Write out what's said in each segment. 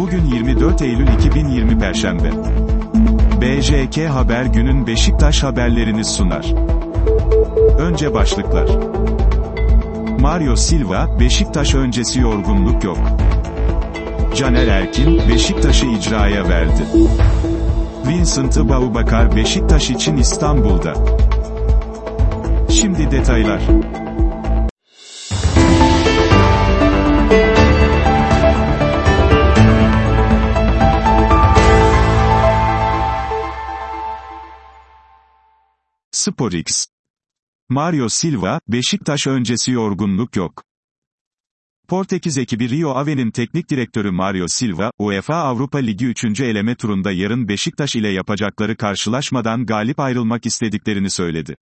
Bugün 24 Eylül 2020 Perşembe. BJK Haber günün Beşiktaş haberlerini sunar. Önce başlıklar. Mario Silva, Beşiktaş öncesi yorgunluk yok. Caner Erkin, Beşiktaş'ı icraya verdi. Vincent Aboubakar Beşiktaş için İstanbul'da. Şimdi detaylar. SporX. Mario Silva, Beşiktaş öncesi yorgunluk yok. Portekiz ekibi Rio Ave'nin teknik direktörü Mario Silva, UEFA Avrupa Ligi 3. eleme turunda yarın Beşiktaş ile yapacakları karşılaşmadan galip ayrılmak istediklerini söyledi.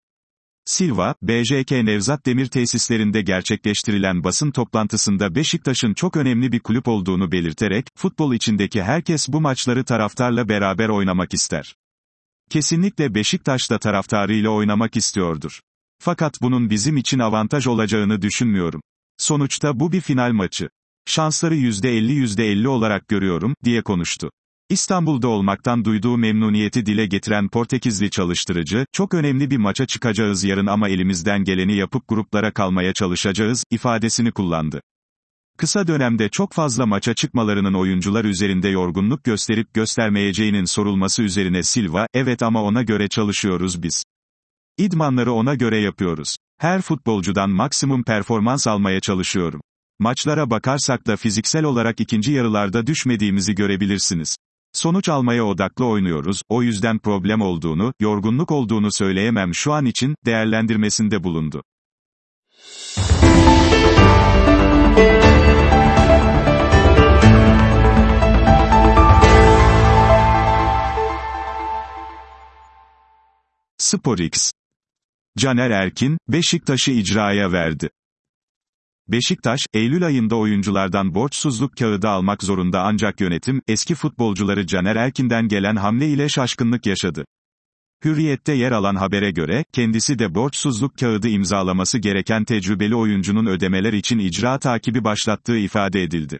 Silva, BJK Nevzat Demir tesislerinde gerçekleştirilen basın toplantısında Beşiktaş'ın çok önemli bir kulüp olduğunu belirterek, futbol içindeki herkes bu maçları taraftarla beraber oynamak ister. Kesinlikle Beşiktaş da taraftarıyla oynamak istiyordur. Fakat bunun bizim için avantaj olacağını düşünmüyorum. Sonuçta bu bir final maçı. Şansları %50 %50 olarak görüyorum, diye konuştu. İstanbul'da olmaktan duyduğu memnuniyeti dile getiren Portekizli çalıştırıcı, çok önemli bir maça çıkacağız yarın ama elimizden geleni yapıp gruplara kalmaya çalışacağız, ifadesini kullandı. Kısa dönemde çok fazla maça çıkmalarının oyuncular üzerinde yorgunluk gösterip göstermeyeceğinin sorulması üzerine Silva, evet ama ona göre çalışıyoruz biz. İdmanları ona göre yapıyoruz. Her futbolcudan maksimum performans almaya çalışıyorum. Maçlara bakarsak da fiziksel olarak ikinci yarılarda düşmediğimizi görebilirsiniz. Sonuç almaya odaklı oynuyoruz, o yüzden problem olduğunu, yorgunluk olduğunu söyleyemem şu an için, değerlendirmesinde bulundu. SporX. Caner Erkin, Beşiktaş'ı icraya verdi. Beşiktaş, Eylül ayında oyunculardan borçsuzluk kağıdı almak zorunda ancak yönetim, eski futbolcuları Caner Erkin'den gelen hamle ile şaşkınlık yaşadı. Hürriyette yer alan habere göre, kendisi de borçsuzluk kağıdı imzalaması gereken tecrübeli oyuncunun ödemeler için icra takibi başlattığı ifade edildi.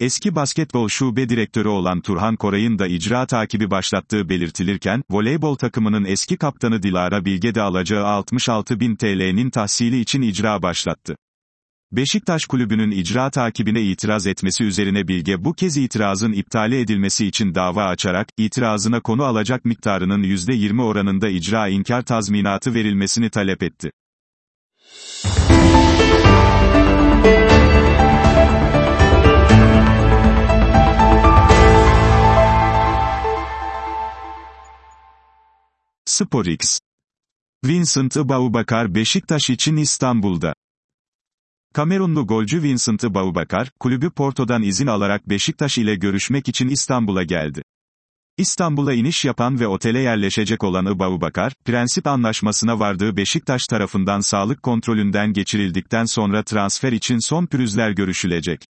Eski basketbol şube direktörü olan Turhan Koray'ın da icra takibi başlattığı belirtilirken, voleybol takımının eski kaptanı Dilara Bilge de alacağı 66 bin TL'nin tahsili için icra başlattı. Beşiktaş kulübünün icra takibine itiraz etmesi üzerine Bilge bu kez itirazın iptali edilmesi için dava açarak, itirazına konu alacak miktarının %20 oranında icra inkar tazminatı verilmesini talep etti. SporX. Vincent Aboubakar Beşiktaş için İstanbul'da. Kamerunlu golcü Vincent Aboubakar, kulübü Porto'dan izin alarak Beşiktaş ile görüşmek için İstanbul'a geldi. İstanbul'a iniş yapan ve otele yerleşecek olan Aboubakar, prensip anlaşmasına vardığı Beşiktaş tarafından sağlık kontrolünden geçirildikten sonra transfer için son pürüzler görüşülecek.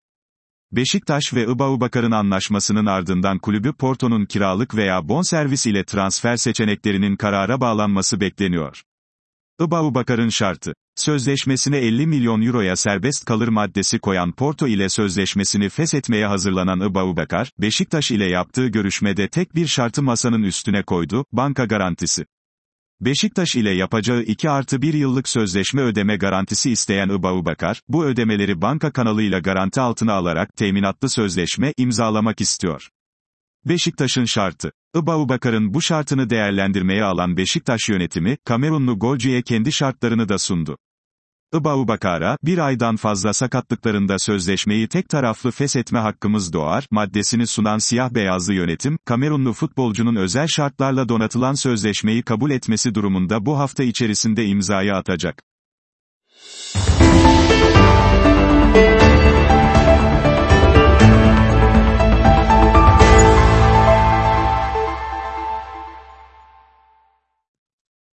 Beşiktaş ve Ibaubakar'ın anlaşmasının ardından kulübü Porto'nun kiralık veya bonservis ile transfer seçeneklerinin karara bağlanması bekleniyor. Ibaubakar'ın şartı. Sözleşmesine 50 milyon euroya serbest kalır maddesi koyan Porto ile sözleşmesini feshetmeye hazırlanan Ibaubakar, Beşiktaş ile yaptığı görüşmede tek bir şartı masanın üstüne koydu, banka garantisi. Beşiktaş ile yapacağı 2 artı 1 yıllık sözleşme ödeme garantisi isteyen Ibaubakar, bu ödemeleri banka kanalıyla garanti altına alarak teminatlı sözleşme imzalamak istiyor. Beşiktaş'ın şartı. Ibaubakar'ın bu şartını değerlendirmeye alan Beşiktaş yönetimi, Kamerunlu golcüye kendi şartlarını da sundu. Ibaubakar'a, bir aydan fazla sakatlıklarında sözleşmeyi tek taraflı feshetme hakkımız doğar, maddesini sunan siyah beyazlı yönetim, Kamerunlu futbolcunun özel şartlarla donatılan sözleşmeyi kabul etmesi durumunda bu hafta içerisinde imzayı atacak.